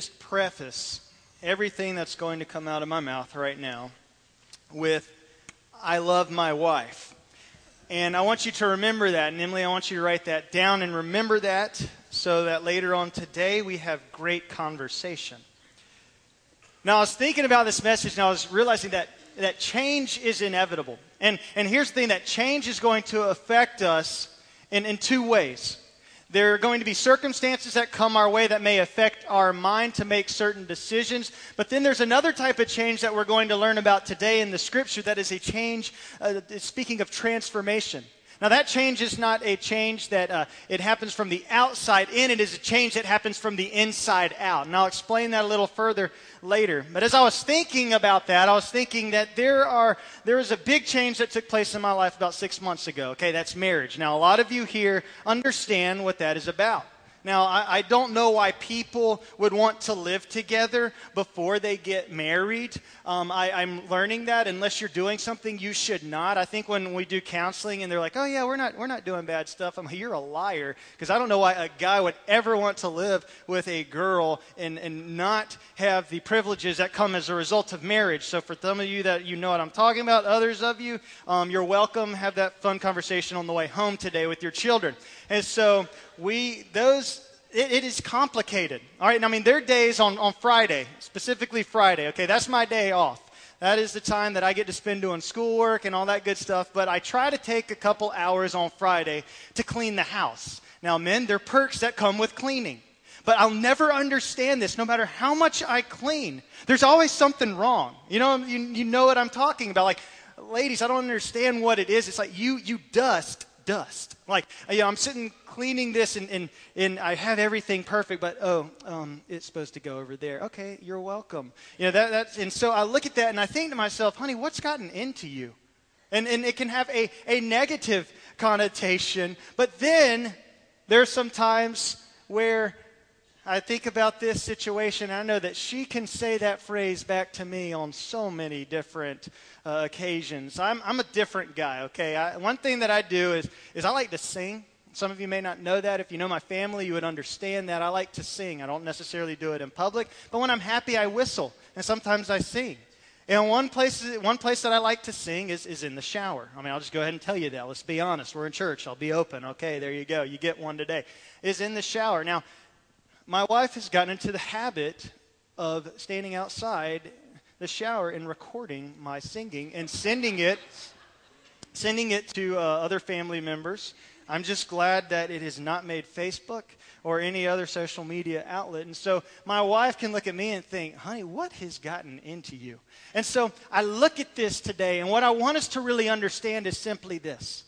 just preface everything that's going to come out of my mouth right now with I love my wife. And I want you to remember that. And Emily, I want you to write that down and remember that so that later on today we have great conversation. Now, I was thinking about this message and I was realizing that, that change is inevitable. And, and here's the thing that change is going to affect us in, in two ways. There are going to be circumstances that come our way that may affect our mind to make certain decisions. But then there's another type of change that we're going to learn about today in the scripture that is a change, uh, speaking of transformation. Now, that change is not a change that uh, it happens from the outside in, it is a change that happens from the inside out. And I'll explain that a little further later. But as I was thinking about that, I was thinking that there are there is a big change that took place in my life about six months ago. Okay, that's marriage. Now, a lot of you here understand what that is about. Now, I, I, don't know why people would want to live together before they get married. Um, I, am learning that unless you're doing something you should not. I think when we do counseling and they're like, "Oh yeah, we're not we're not doing bad stuff," I'm like, "You're a liar," because I don't know why a guy would ever want to live with a girl and and not have the privileges that come as a result of marriage. So for some of you that you know what I'm talking about, others of you, um, you're welcome. Have that fun conversation on the way home today with your children. And so we, those, it, it is complicated. All right. And I mean, there are days on, on Friday, specifically Friday. Okay. That's my day off. That is the time that I get to spend doing schoolwork and all that good stuff. But I try to take a couple hours on Friday to clean the house. Now, men, there are perks that come with cleaning. But I'll never understand this no matter how much I clean. There's always something wrong. You know, you, you know what I'm talking about. Like, ladies, I don't understand what it is. It's like you, you dust dust. Like, you know, I'm sitting cleaning this and, and, and I have everything perfect, but oh, um, it's supposed to go over there. Okay, you're welcome. You know, that, that's, and so I look at that and I think to myself, honey, what's gotten into you? And, and it can have a, a negative connotation, but then there's some times where I think about this situation. I know that she can say that phrase back to me on so many different uh, occasions. I'm, I'm a different guy, okay? I, one thing that I do is, is I like to sing. Some of you may not know that. If you know my family, you would understand that. I like to sing. I don't necessarily do it in public, but when I'm happy, I whistle, and sometimes I sing. And one place, one place that I like to sing is, is in the shower. I mean, I'll just go ahead and tell you that. Let's be honest. We're in church. I'll be open. Okay, there you go. You get one today. Is in the shower. Now, my wife has gotten into the habit of standing outside the shower and recording my singing and sending it sending it to uh, other family members. I'm just glad that it has not made facebook or any other social media outlet. And so my wife can look at me and think honey what has gotten into you? And so i look at this today and what i want us to really understand is simply this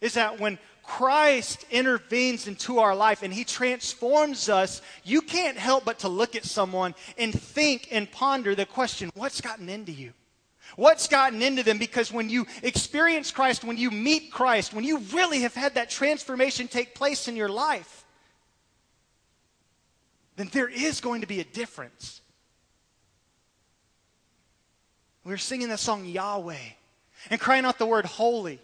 is that when Christ intervenes into our life and he transforms us, you can't help but to look at someone and think and ponder the question what's gotten into you? What's gotten into them? Because when you experience Christ, when you meet Christ, when you really have had that transformation take place in your life, then there is going to be a difference. We were singing that song Yahweh and crying out the word holy.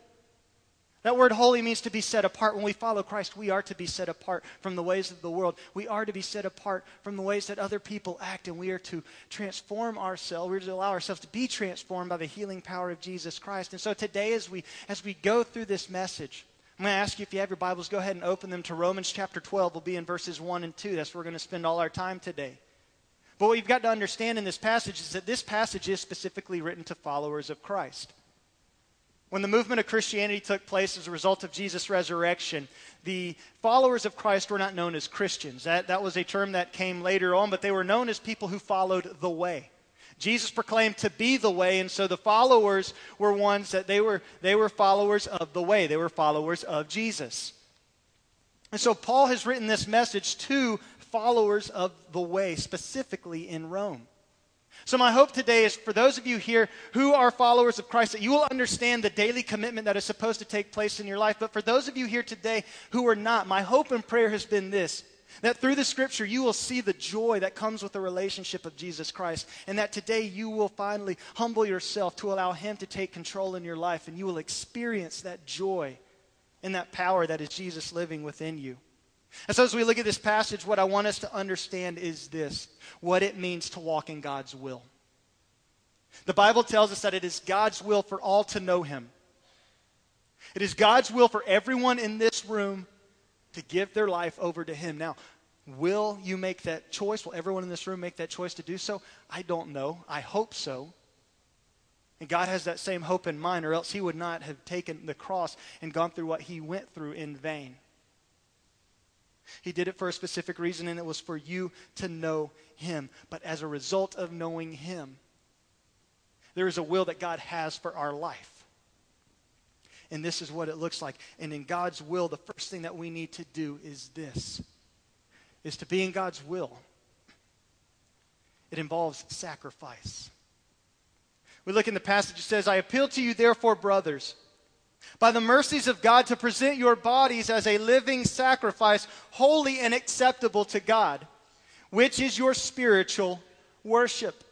That word holy means to be set apart. When we follow Christ, we are to be set apart from the ways of the world. We are to be set apart from the ways that other people act, and we are to transform ourselves. We're to allow ourselves to be transformed by the healing power of Jesus Christ. And so today, as we, as we go through this message, I'm going to ask you if you have your Bibles, go ahead and open them to Romans chapter 12. We'll be in verses 1 and 2. That's where we're going to spend all our time today. But what you've got to understand in this passage is that this passage is specifically written to followers of Christ. When the movement of Christianity took place as a result of Jesus' resurrection, the followers of Christ were not known as Christians. That, that was a term that came later on, but they were known as people who followed the way. Jesus proclaimed to be the way, and so the followers were ones that they were, they were followers of the way. They were followers of Jesus. And so Paul has written this message to followers of the way, specifically in Rome. So, my hope today is for those of you here who are followers of Christ, that you will understand the daily commitment that is supposed to take place in your life. But for those of you here today who are not, my hope and prayer has been this that through the scripture you will see the joy that comes with the relationship of Jesus Christ, and that today you will finally humble yourself to allow Him to take control in your life, and you will experience that joy and that power that is Jesus living within you. And so, as we look at this passage, what I want us to understand is this what it means to walk in God's will. The Bible tells us that it is God's will for all to know Him. It is God's will for everyone in this room to give their life over to Him. Now, will you make that choice? Will everyone in this room make that choice to do so? I don't know. I hope so. And God has that same hope in mind, or else He would not have taken the cross and gone through what He went through in vain. He did it for a specific reason, and it was for you to know Him. But as a result of knowing Him, there is a will that God has for our life. And this is what it looks like. And in God's will, the first thing that we need to do is this is to be in God's will. It involves sacrifice. We look in the passage, it says, I appeal to you, therefore, brothers by the mercies of God to present your bodies as a living sacrifice, holy and acceptable to God, which is your spiritual worship.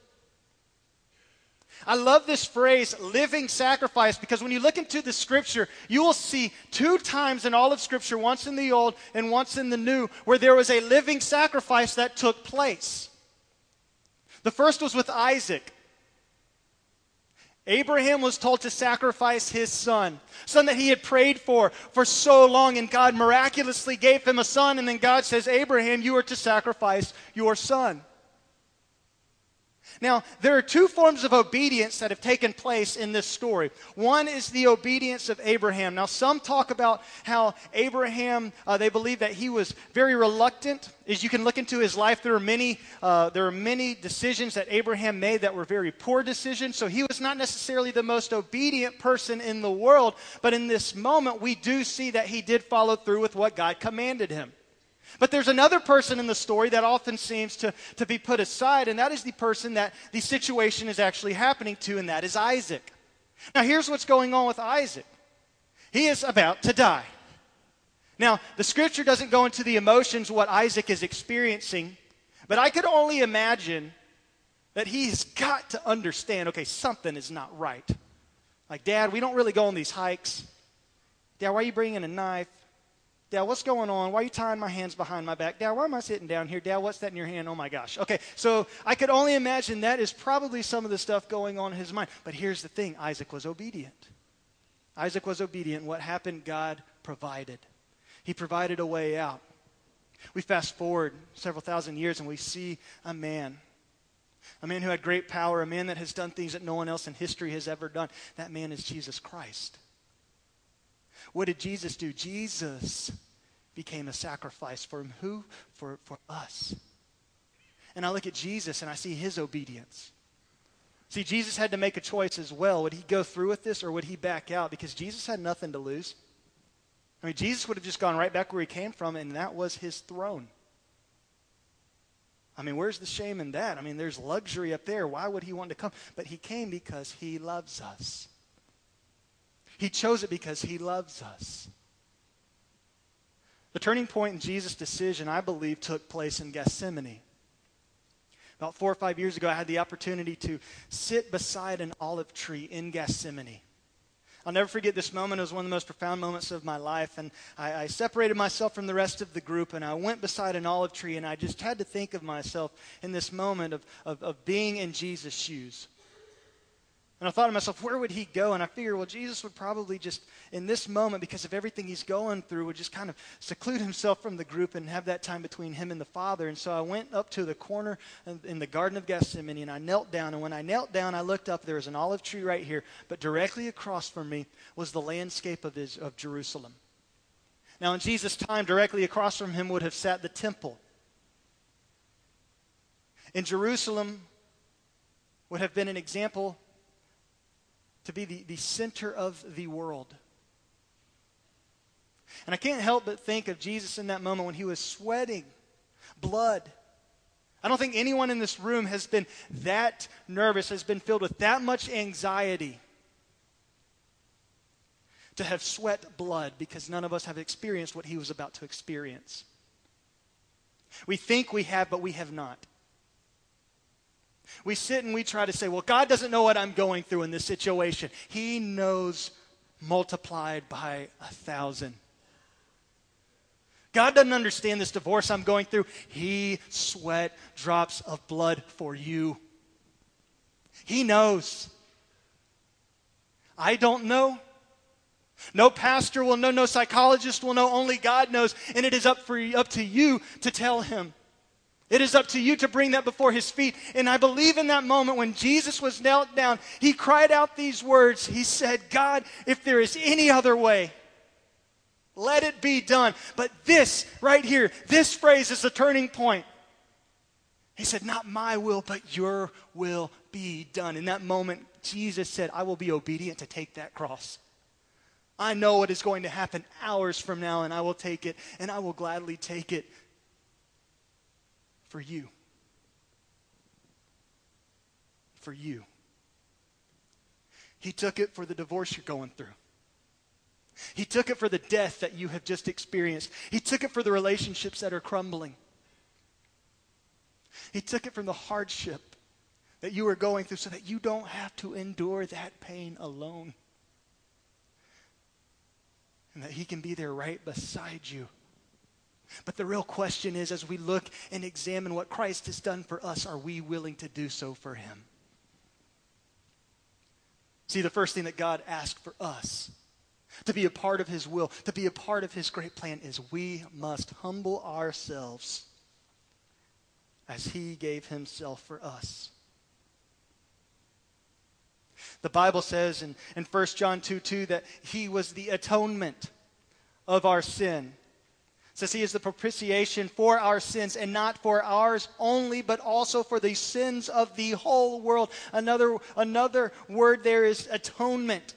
I love this phrase, living sacrifice, because when you look into the scripture, you will see two times in all of scripture, once in the old and once in the new, where there was a living sacrifice that took place. The first was with Isaac. Abraham was told to sacrifice his son, son that he had prayed for for so long, and God miraculously gave him a son. And then God says, Abraham, you are to sacrifice your son. Now, there are two forms of obedience that have taken place in this story. One is the obedience of Abraham. Now, some talk about how Abraham, uh, they believe that he was very reluctant. As you can look into his life, there are many, uh, there are many decisions that Abraham made that were very poor decisions. So he was not necessarily the most obedient person in the world. But in this moment, we do see that he did follow through with what God commanded him. But there's another person in the story that often seems to, to be put aside, and that is the person that the situation is actually happening to, and that is Isaac. Now, here's what's going on with Isaac he is about to die. Now, the scripture doesn't go into the emotions what Isaac is experiencing, but I could only imagine that he's got to understand okay, something is not right. Like, Dad, we don't really go on these hikes. Dad, why are you bringing a knife? Dad, what's going on? Why are you tying my hands behind my back? Dad, why am I sitting down here? Dad, what's that in your hand? Oh my gosh. Okay, so I could only imagine that is probably some of the stuff going on in his mind. But here's the thing Isaac was obedient. Isaac was obedient. What happened? God provided. He provided a way out. We fast forward several thousand years and we see a man. A man who had great power, a man that has done things that no one else in history has ever done. That man is Jesus Christ. What did Jesus do? Jesus became a sacrifice for who? For, for us. And I look at Jesus and I see his obedience. See, Jesus had to make a choice as well. Would he go through with this or would he back out? Because Jesus had nothing to lose. I mean, Jesus would have just gone right back where he came from, and that was his throne. I mean, where's the shame in that? I mean, there's luxury up there. Why would he want to come? But he came because he loves us. He chose it because he loves us. The turning point in Jesus' decision, I believe, took place in Gethsemane. About four or five years ago, I had the opportunity to sit beside an olive tree in Gethsemane. I'll never forget this moment. It was one of the most profound moments of my life. And I, I, separated myself from the rest of the group and I went beside an olive tree and I just had to think of myself in this moment of, of, of being in Jesus' shoes. And I thought to myself, where would he go? And I figured, well, Jesus would probably just, in this moment, because of everything he's going through, would just kind of seclude himself from the group and have that time between him and the Father. And so I went up to the corner in the Garden of Gethsemane and I knelt down. And when I knelt down, I looked up. There was an olive tree right here, but directly across from me was the landscape of, his, of Jerusalem. Now, in Jesus' time, directly across from him would have sat the temple. In Jerusalem would have been an example to be the, the center of the world. And I can't help but think of Jesus in that moment when he was sweating blood. I don't think anyone in this room has been that nervous, has been filled with that much anxiety to have sweat blood because none of us have experienced what he was about to experience. We think we have, but we have not. We sit and we try to say, well, God doesn't know what I'm going through in this situation. He knows multiplied by a thousand. God doesn't understand this divorce I'm going through. He sweat drops of blood for you. He knows. I don't know. No pastor will know, no psychologist will know, only God knows, and it is up, for, up to you to tell him. It is up to you to bring that before his feet. And I believe in that moment when Jesus was knelt down, he cried out these words. He said, God, if there is any other way, let it be done. But this right here, this phrase is the turning point. He said, Not my will, but your will be done. In that moment, Jesus said, I will be obedient to take that cross. I know what is going to happen hours from now, and I will take it, and I will gladly take it for you. For you. He took it for the divorce you're going through. He took it for the death that you have just experienced. He took it for the relationships that are crumbling. He took it from the hardship that you are going through so that you don't have to endure that pain alone. And that He can be there right beside you. But the real question is as we look and examine what Christ has done for us, are we willing to do so for Him? See, the first thing that God asked for us to be a part of His will, to be a part of His great plan, is we must humble ourselves as He gave Himself for us. The Bible says in, in 1 John 2 2 that He was the atonement of our sin. Says He is the propitiation for our sins, and not for ours only, but also for the sins of the whole world. Another, another word there is atonement.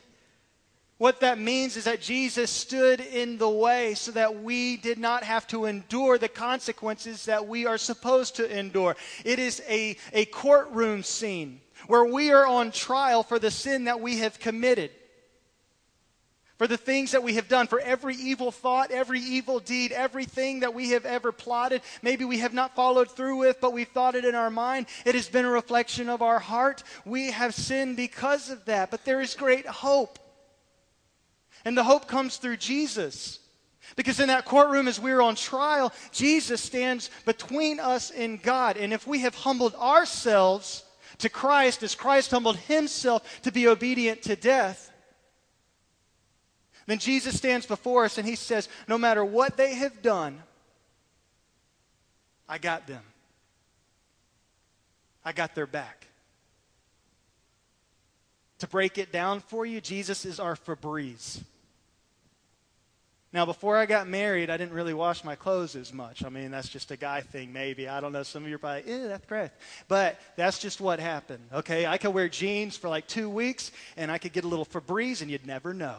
What that means is that Jesus stood in the way so that we did not have to endure the consequences that we are supposed to endure. It is a, a courtroom scene where we are on trial for the sin that we have committed, for the things that we have done, for every evil thought, every evil deed, everything that we have ever plotted. Maybe we have not followed through with, but we've thought it in our mind. It has been a reflection of our heart. We have sinned because of that, but there is great hope and the hope comes through Jesus. Because in that courtroom, as we're on trial, Jesus stands between us and God. And if we have humbled ourselves to Christ as Christ humbled himself to be obedient to death, then Jesus stands before us and he says, No matter what they have done, I got them. I got their back. To break it down for you, Jesus is our Febreze. Now, before I got married, I didn't really wash my clothes as much. I mean, that's just a guy thing, maybe. I don't know. Some of you are probably, eh, that's great. But that's just what happened, okay? I could wear jeans for like two weeks, and I could get a little Febreze, and you'd never know.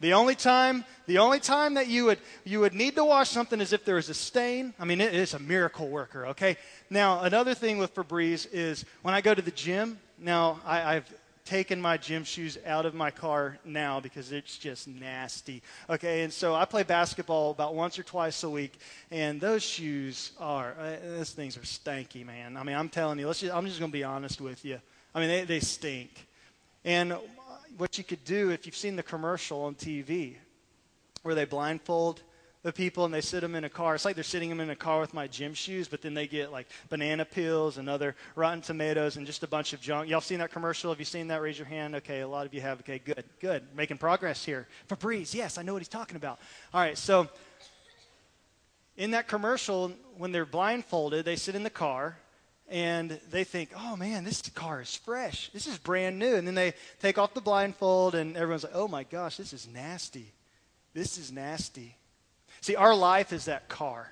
The only time, the only time that you would you would need to wash something is if there is a stain. I mean, it is a miracle worker. Okay. Now, another thing with Febreze is when I go to the gym. Now, I, I've taken my gym shoes out of my car now because it's just nasty. Okay, and so I play basketball about once or twice a week, and those shoes are, uh, those things are stanky, man. I mean, I'm telling you, let's just, I'm just going to be honest with you. I mean, they, they stink. And what you could do if you've seen the commercial on TV where they blindfold the people and they sit them in a car. It's like they're sitting them in a car with my gym shoes, but then they get like banana peels and other rotten tomatoes and just a bunch of junk. Y'all seen that commercial? Have you seen that? Raise your hand. Okay, a lot of you have. Okay, good, good. Making progress here. Febreze, yes, I know what he's talking about. All right, so in that commercial, when they're blindfolded, they sit in the car and they think, oh man, this car is fresh. This is brand new. And then they take off the blindfold and everyone's like, oh my gosh, this is nasty. This is nasty. See, our life is that car.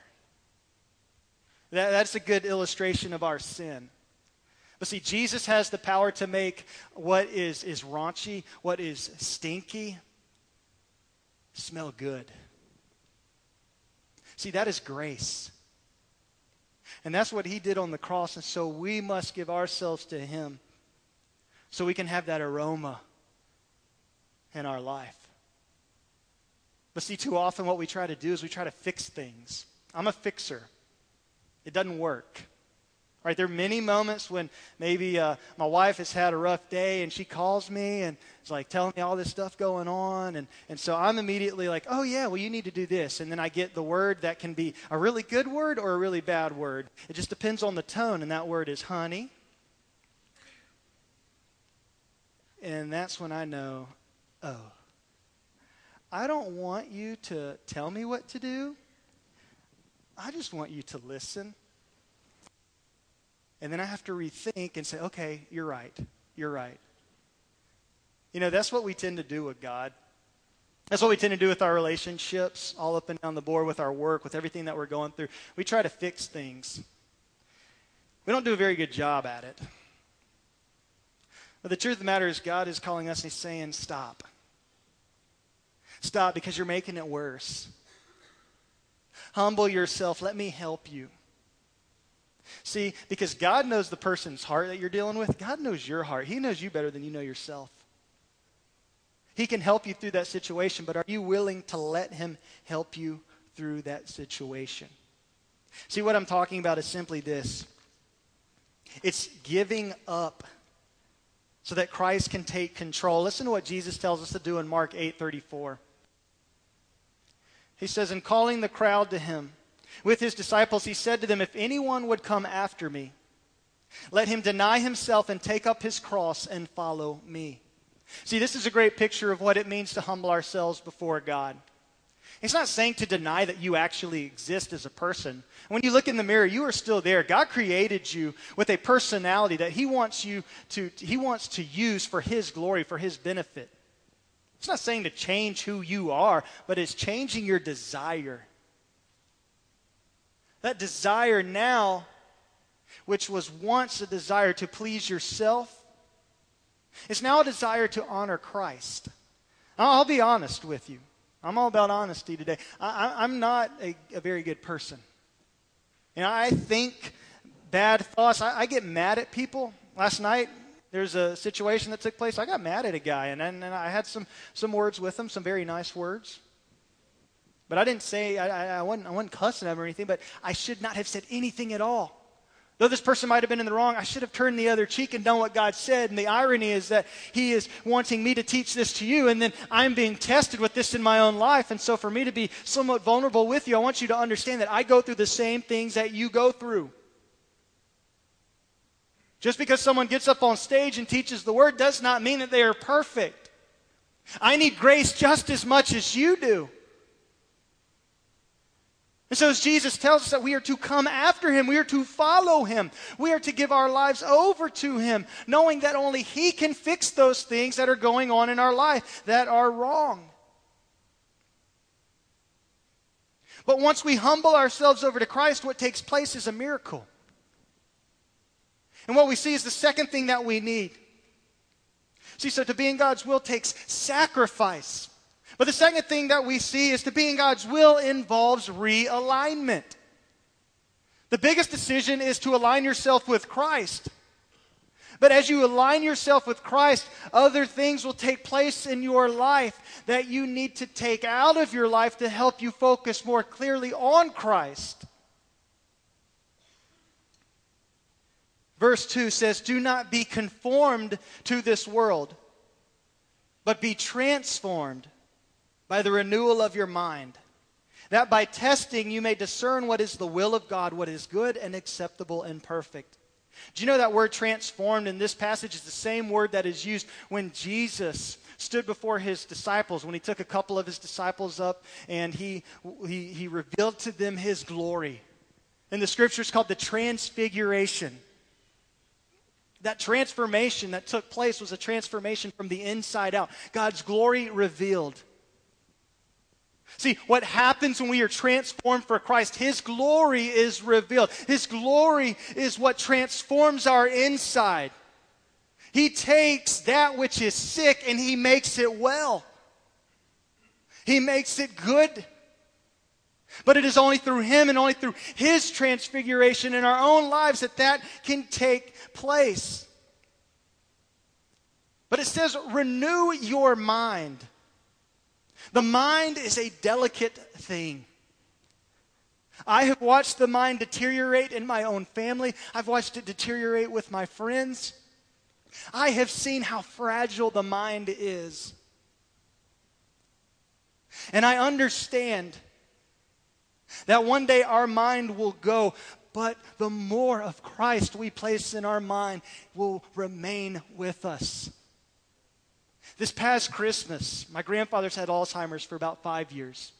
That, that's a good illustration of our sin. But see, Jesus has the power to make what is, is raunchy, what is stinky, smell good. See, that is grace. And that's what he did on the cross. And so we must give ourselves to him so we can have that aroma in our life. But see, too often what we try to do is we try to fix things. I'm a fixer, it doesn't work. Right? There are many moments when maybe uh, my wife has had a rough day and she calls me and is like telling me all this stuff going on. And, and so I'm immediately like, oh, yeah, well, you need to do this. And then I get the word that can be a really good word or a really bad word. It just depends on the tone. And that word is honey. And that's when I know, oh, I don't want you to tell me what to do. I just want you to listen and then I have to rethink and say, okay, you're right. You're right. You know, that's what we tend to do with God. That's what we tend to do with our relationships, all up and down the board, with our work, with everything that we're going through. We try to fix things. We don't do a very good job at it. But the truth of the matter is, God is calling us and He's saying, stop. Stop because you're making it worse. Humble yourself. Let me help you. See, because God knows the person's heart that you're dealing with, God knows your heart. He knows you better than you know yourself. He can help you through that situation, but are you willing to let Him help you through that situation? See, what I'm talking about is simply this it's giving up so that Christ can take control. Listen to what Jesus tells us to do in Mark 8:34. He says, "In calling the crowd to him, with his disciples, he said to them, If anyone would come after me, let him deny himself and take up his cross and follow me. See, this is a great picture of what it means to humble ourselves before God. It's not saying to deny that you actually exist as a person. When you look in the mirror, you are still there. God created you with a personality that He wants you to, He wants to use for His glory, for His benefit. It's not saying to change who you are, but it's changing your desire that desire now, which was once a desire to please yourself, is now a desire to honor Christ. I'll be honest with you. I'm all about honesty today. I, am not a, a, very good person. Know, I think bad thoughts. I, I, get mad at people. Last night, there's a situation that took place. I got mad at a guy, and, and, and I had some, some words with him, some very nice words. But I didn't say, I, I, wasn't, I wasn't cussing him or anything, but I should not have said anything at all. Though this person might have been in the wrong, I should have turned the other cheek and done what God said. And the irony is that He is wanting me to teach this to you, and then I'm being tested with this in my own life. And so, for me to be somewhat vulnerable with you, I want you to understand that I go through the same things that you go through. Just because someone gets up on stage and teaches the word does not mean that they are perfect. I need grace just as much as you do. And so, as Jesus tells us that we are to come after him, we are to follow him, we are to give our lives over to him, knowing that only he can fix those things that are going on in our life that are wrong. But once we humble ourselves over to Christ, what takes place is a miracle. And what we see is the second thing that we need. See, so to be in God's will takes sacrifice. But the second thing that we see is to be in God's will involves realignment. The biggest decision is to align yourself with Christ. But as you align yourself with Christ, other things will take place in your life that you need to take out of your life to help you focus more clearly on Christ. Verse 2 says, Do not be conformed to this world, but be transformed by the renewal of your mind, that by testing you may discern what is the will of God, what is good and acceptable and perfect. Do you know that word transformed in this passage is the same word that is used when Jesus stood before his disciples, when he took a couple of his disciples up and he, he, he revealed to them his glory. In the scriptures called the transfiguration. That transformation that took place was a transformation from the inside out. God's glory revealed. See, what happens when we are transformed for Christ, His glory is revealed. His glory is what transforms our inside. He takes that which is sick and He makes it well. He makes it good. But it is only through Him and only through His transfiguration in our own lives that that can take place. But it says, renew your mind. The mind is a delicate thing. I have watched the mind deteriorate in my own family. I've watched it deteriorate with my friends. I have seen how fragile the mind is. And I understand that one day our mind will go, but the more of Christ we place in our mind will remain with us. This past Christmas, my grandfather's had Alzheimer's for about five years.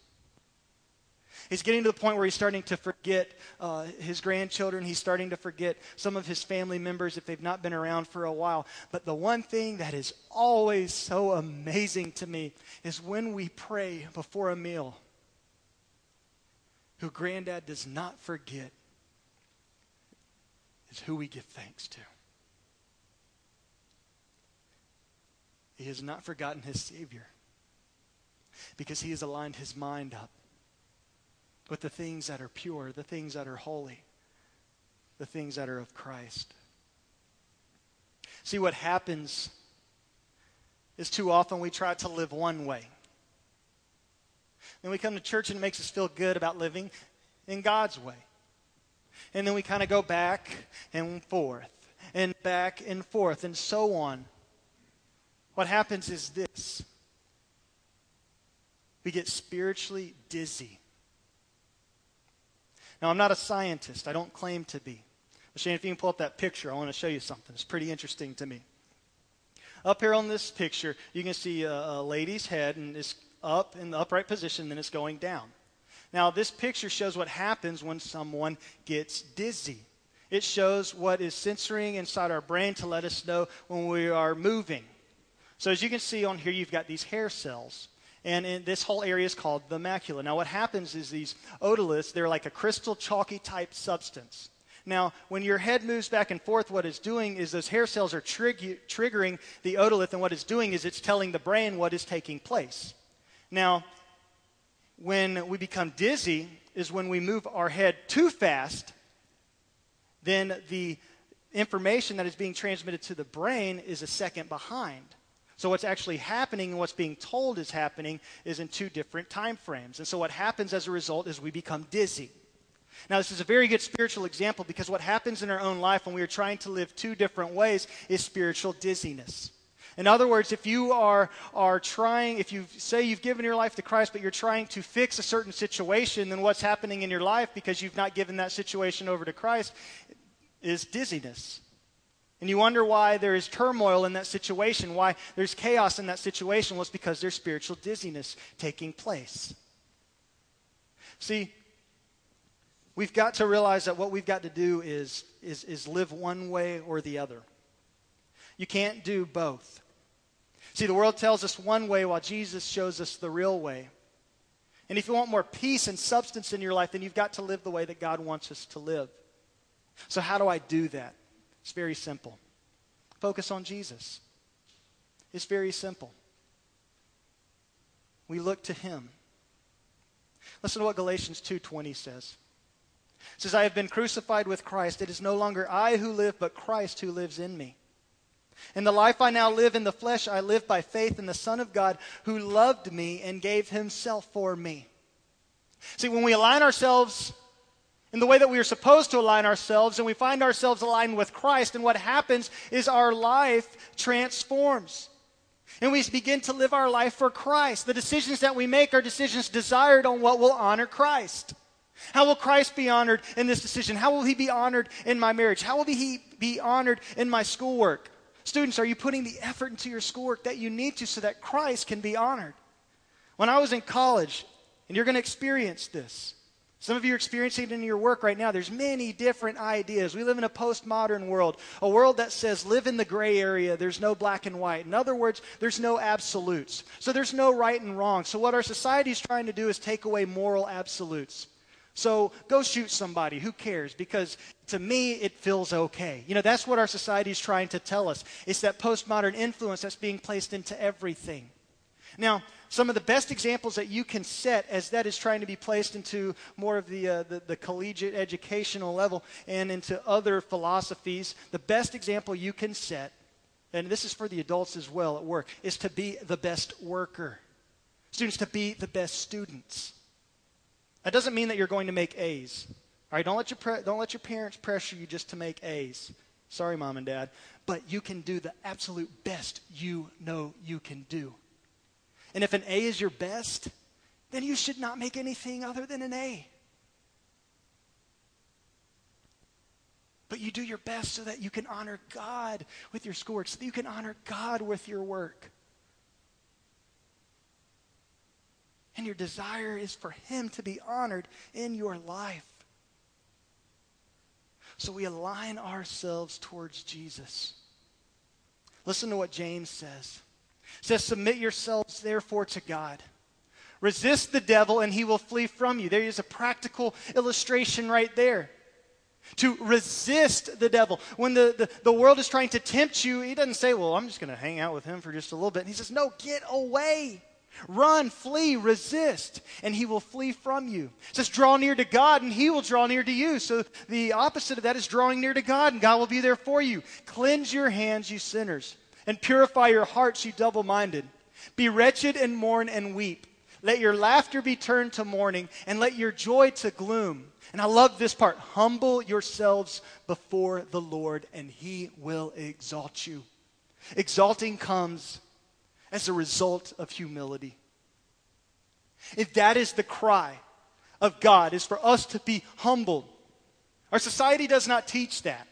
He's getting to the point where he's starting to forget uh, his grandchildren. He's starting to forget some of his family members if they've not been around for a while. But the one thing that is always so amazing to me is when we pray before a meal, who granddad does not forget is who we give thanks to. He has not forgotten his Savior because he has aligned his mind up with the things that are pure, the things that are holy, the things that are of Christ. See, what happens is too often we try to live one way. Then we come to church and it makes us feel good about living in God's way. And then we kind of go back and forth and back and forth and so on. What happens is this we get spiritually dizzy. Now, I'm not a scientist. I don't claim to be. Shane, if you can pull up that picture, I want to show you something. It's pretty interesting to me. Up here on this picture, you can see a, a lady's head, and it's up in the upright position, then it's going down. Now, this picture shows what happens when someone gets dizzy. It shows what is censoring inside our brain to let us know when we are moving. So, as you can see on here, you've got these hair cells. And this whole area is called the macula. Now, what happens is these otoliths, they're like a crystal chalky type substance. Now, when your head moves back and forth, what it's doing is those hair cells are trig- triggering the otolith, and what it's doing is it's telling the brain what is taking place. Now, when we become dizzy is when we move our head too fast, then the information that is being transmitted to the brain is a second behind. So what's actually happening and what's being told is happening is in two different time frames. And so what happens as a result is we become dizzy. Now, this is a very good spiritual example because what happens in our own life when we are trying to live two different ways is spiritual dizziness. In other words, if you are, are trying, if you say you've given your life to Christ, but you're trying to fix a certain situation, then what's happening in your life because you've not given that situation over to Christ is dizziness. And you wonder why there is turmoil in that situation, why there's chaos in that situation. Well, it's because there's spiritual dizziness taking place. See, we've got to realize that what we've got to do is, is, is live one way or the other. You can't do both. See, the world tells us one way while Jesus shows us the real way. And if you want more peace and substance in your life, then you've got to live the way that God wants us to live. So, how do I do that? It's very simple. Focus on Jesus. It's very simple. We look to him. Listen to what Galatians 2:20 says. It says, I have been crucified with Christ. It is no longer I who live, but Christ who lives in me. In the life I now live in the flesh, I live by faith in the Son of God who loved me and gave himself for me. See, when we align ourselves in the way that we are supposed to align ourselves and we find ourselves aligned with Christ, and what happens is our life transforms. And we begin to live our life for Christ. The decisions that we make are decisions desired on what will honor Christ. How will Christ be honored in this decision? How will he be honored in my marriage? How will he be honored in my schoolwork? Students, are you putting the effort into your schoolwork that you need to so that Christ can be honored? When I was in college, and you're going to experience this, some of you are experiencing it in your work right now. There's many different ideas. We live in a postmodern world, a world that says live in the gray area. There's no black and white. In other words, there's no absolutes. So there's no right and wrong. So what our society is trying to do is take away moral absolutes. So go shoot somebody. Who cares? Because to me, it feels okay. You know, that's what our society is trying to tell us. It's that postmodern influence that's being placed into everything. Now, some of the best examples that you can set as that is trying to be placed into more of the, uh, the, the, collegiate educational level and into other philosophies, the best example you can set, and this is for the adults as well at work, is to be the best worker. Students, to be the best students. That doesn't mean that you're going to make A's. All right, don't let your, pre- don't let your parents pressure you just to make A's. Sorry, mom and dad. But you can do the absolute best you know you can do. And if an A is your best, then you should not make anything other than an A. But you do your best so that you can honor God with your schoolwork, so that you can honor God with your work. And your desire is for Him to be honored in your life. So we align ourselves towards Jesus. Listen to what James says. Says, Submit yourselves therefore to God. Resist the devil and he will flee from you. There is a practical illustration right there. To resist the devil. When the, the, the world is trying to tempt you, he doesn't say, Well, I'm just going to hang out with him for just a little bit. And he says, No, get away. Run, flee, resist, and he will flee from you. It says, draw near to God, and he will draw near to you. So the opposite of that is drawing near to God, and God will be there for you. Cleanse your hands, you sinners, and purify your hearts, you double minded. Be wretched and mourn and weep. Let your laughter be turned to mourning, and let your joy to gloom. And I love this part humble yourselves before the Lord, and he will exalt you. Exalting comes as a result of humility. If that is the cry of God, is for us to be humbled. Our society does not teach that.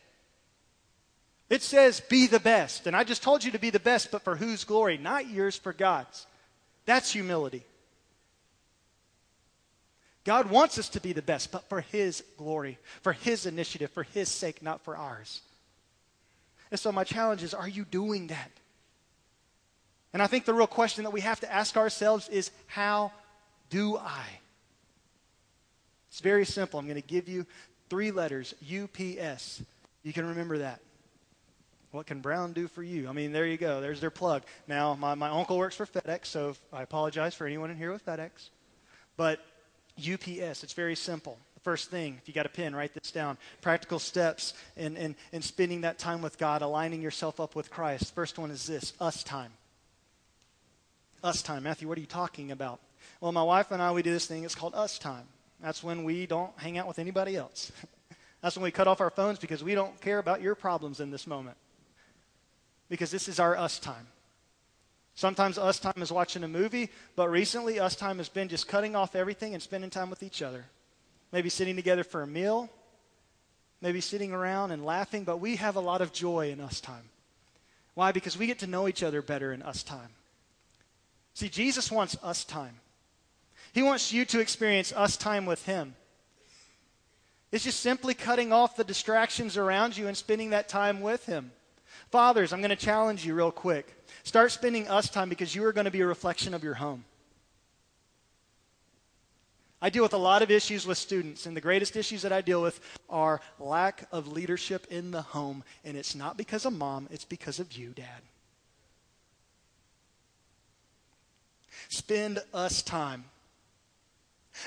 It says, be the best. And I just told you to be the best, but for whose glory? Not yours, for God's. That's humility. God wants us to be the best, but for His glory, for His initiative, for His sake, not for ours. And so, my challenge is are you doing that? And I think the real question that we have to ask ourselves is how do I? It's very simple. I'm going to give you three letters UPS. You can remember that. What can Brown do for you? I mean, there you go. There's their plug. Now, my, my uncle works for FedEx, so I apologize for anyone in here with FedEx. But UPS, it's very simple. The first thing, if you got a pen, write this down. Practical steps in, in, in spending that time with God, aligning yourself up with Christ. First one is this us time. Us time. Matthew, what are you talking about? Well, my wife and I, we do this thing. It's called us time. That's when we don't hang out with anybody else. That's when we cut off our phones because we don't care about your problems in this moment. Because this is our us time. Sometimes us time is watching a movie, but recently us time has been just cutting off everything and spending time with each other. Maybe sitting together for a meal, maybe sitting around and laughing, but we have a lot of joy in us time. Why? Because we get to know each other better in us time. See, Jesus wants us time. He wants you to experience us time with Him. It's just simply cutting off the distractions around you and spending that time with Him. Fathers, I'm going to challenge you real quick. Start spending us time because you are going to be a reflection of your home. I deal with a lot of issues with students, and the greatest issues that I deal with are lack of leadership in the home. And it's not because of mom, it's because of you, dad. Spend us time.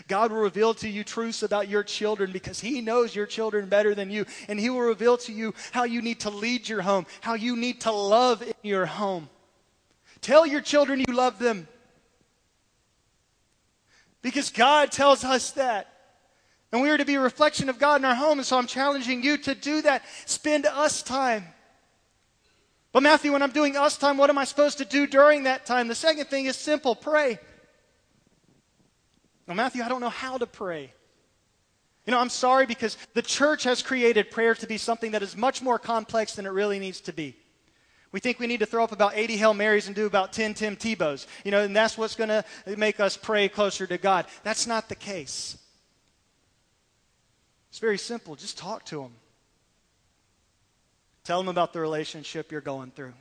God will reveal to you truths about your children because He knows your children better than you. And He will reveal to you how you need to lead your home, how you need to love in your home. Tell your children you love them. Because God tells us that. And we are to be a reflection of God in our home. And so I'm challenging you to do that. Spend us time. But, Matthew, when I'm doing us time, what am I supposed to do during that time? The second thing is simple pray. Now, Matthew, I don't know how to pray. You know, I'm sorry because the church has created prayer to be something that is much more complex than it really needs to be. We think we need to throw up about 80 Hail Marys and do about 10 Tim Tebows. You know, and that's what's going to make us pray closer to God. That's not the case. It's very simple. Just talk to them. Tell them about the relationship you're going through.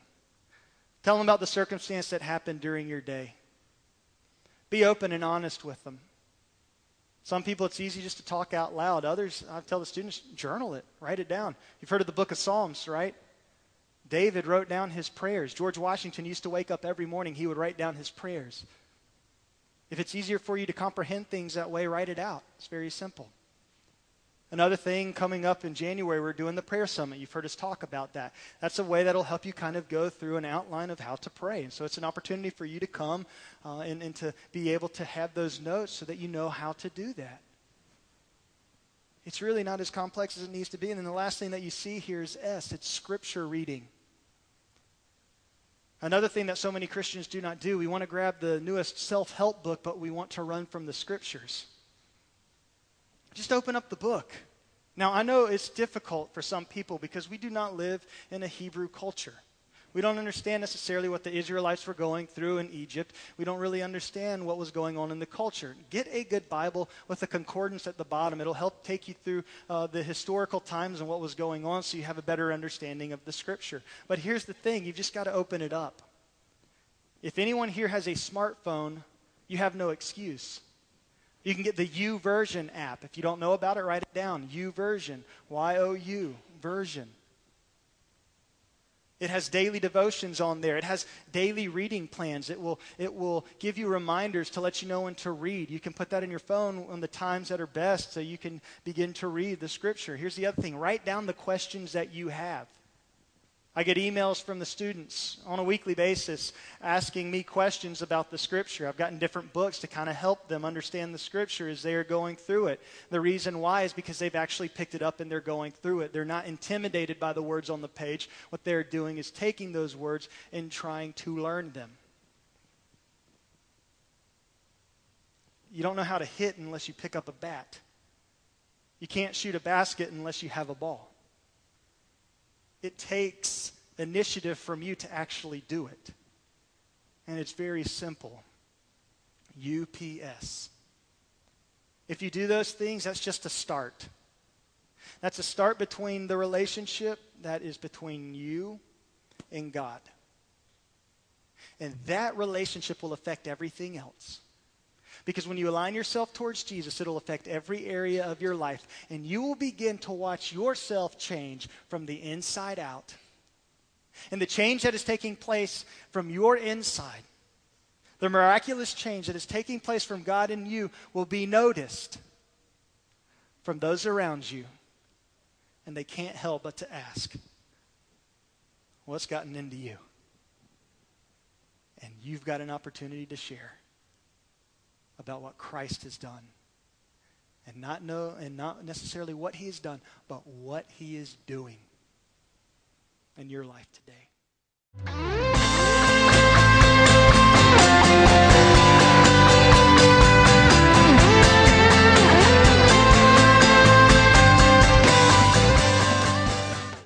Tell them about the circumstance that happened during your day. Be open and honest with them. Some people, it's easy just to talk out loud. Others, I tell the students, journal it, write it down. You've heard of the book of Psalms, right? David wrote down his prayers. George Washington used to wake up every morning, he would write down his prayers. If it's easier for you to comprehend things that way, write it out. It's very simple. Another thing coming up in January, we're doing the prayer summit. You've heard us talk about that. That's a way that'll help you kind of go through an outline of how to pray. And so it's an opportunity for you to come uh, and, and to be able to have those notes so that you know how to do that. It's really not as complex as it needs to be. And then the last thing that you see here is S it's scripture reading. Another thing that so many Christians do not do, we want to grab the newest self help book, but we want to run from the scriptures. Just open up the book. Now, I know it's difficult for some people because we do not live in a Hebrew culture. We don't understand necessarily what the Israelites were going through in Egypt. We don't really understand what was going on in the culture. Get a good Bible with a concordance at the bottom. It'll help take you through uh, the historical times and what was going on so you have a better understanding of the scripture. But here's the thing you've just got to open it up. If anyone here has a smartphone, you have no excuse. You can get the YouVersion app. If you don't know about it, write it down. YouVersion, Y O U, version. It has daily devotions on there. It has daily reading plans. It will, it will give you reminders to let you know when to read. You can put that in your phone on the times that are best so you can begin to read the scripture. Here's the other thing write down the questions that you have. I get emails from the students on a weekly basis asking me questions about the scripture. I've gotten different books to kind of help them understand the scripture as they are going through it. The reason why is because they've actually picked it up and they're going through it. They're not intimidated by the words on the page. What they're doing is taking those words and trying to learn them. You don't know how to hit unless you pick up a bat. You can't shoot a basket unless you have a ball. It takes initiative from you to actually do it. And it's very simple UPS. If you do those things, that's just a start. That's a start between the relationship that is between you and God. And that relationship will affect everything else. Because when you align yourself towards Jesus, it'll affect every area of your life. And you will begin to watch yourself change from the inside out. And the change that is taking place from your inside, the miraculous change that is taking place from God in you, will be noticed from those around you. And they can't help but to ask, What's gotten into you? And you've got an opportunity to share about what Christ has done. And not know and not necessarily what he has done, but what he is doing in your life today.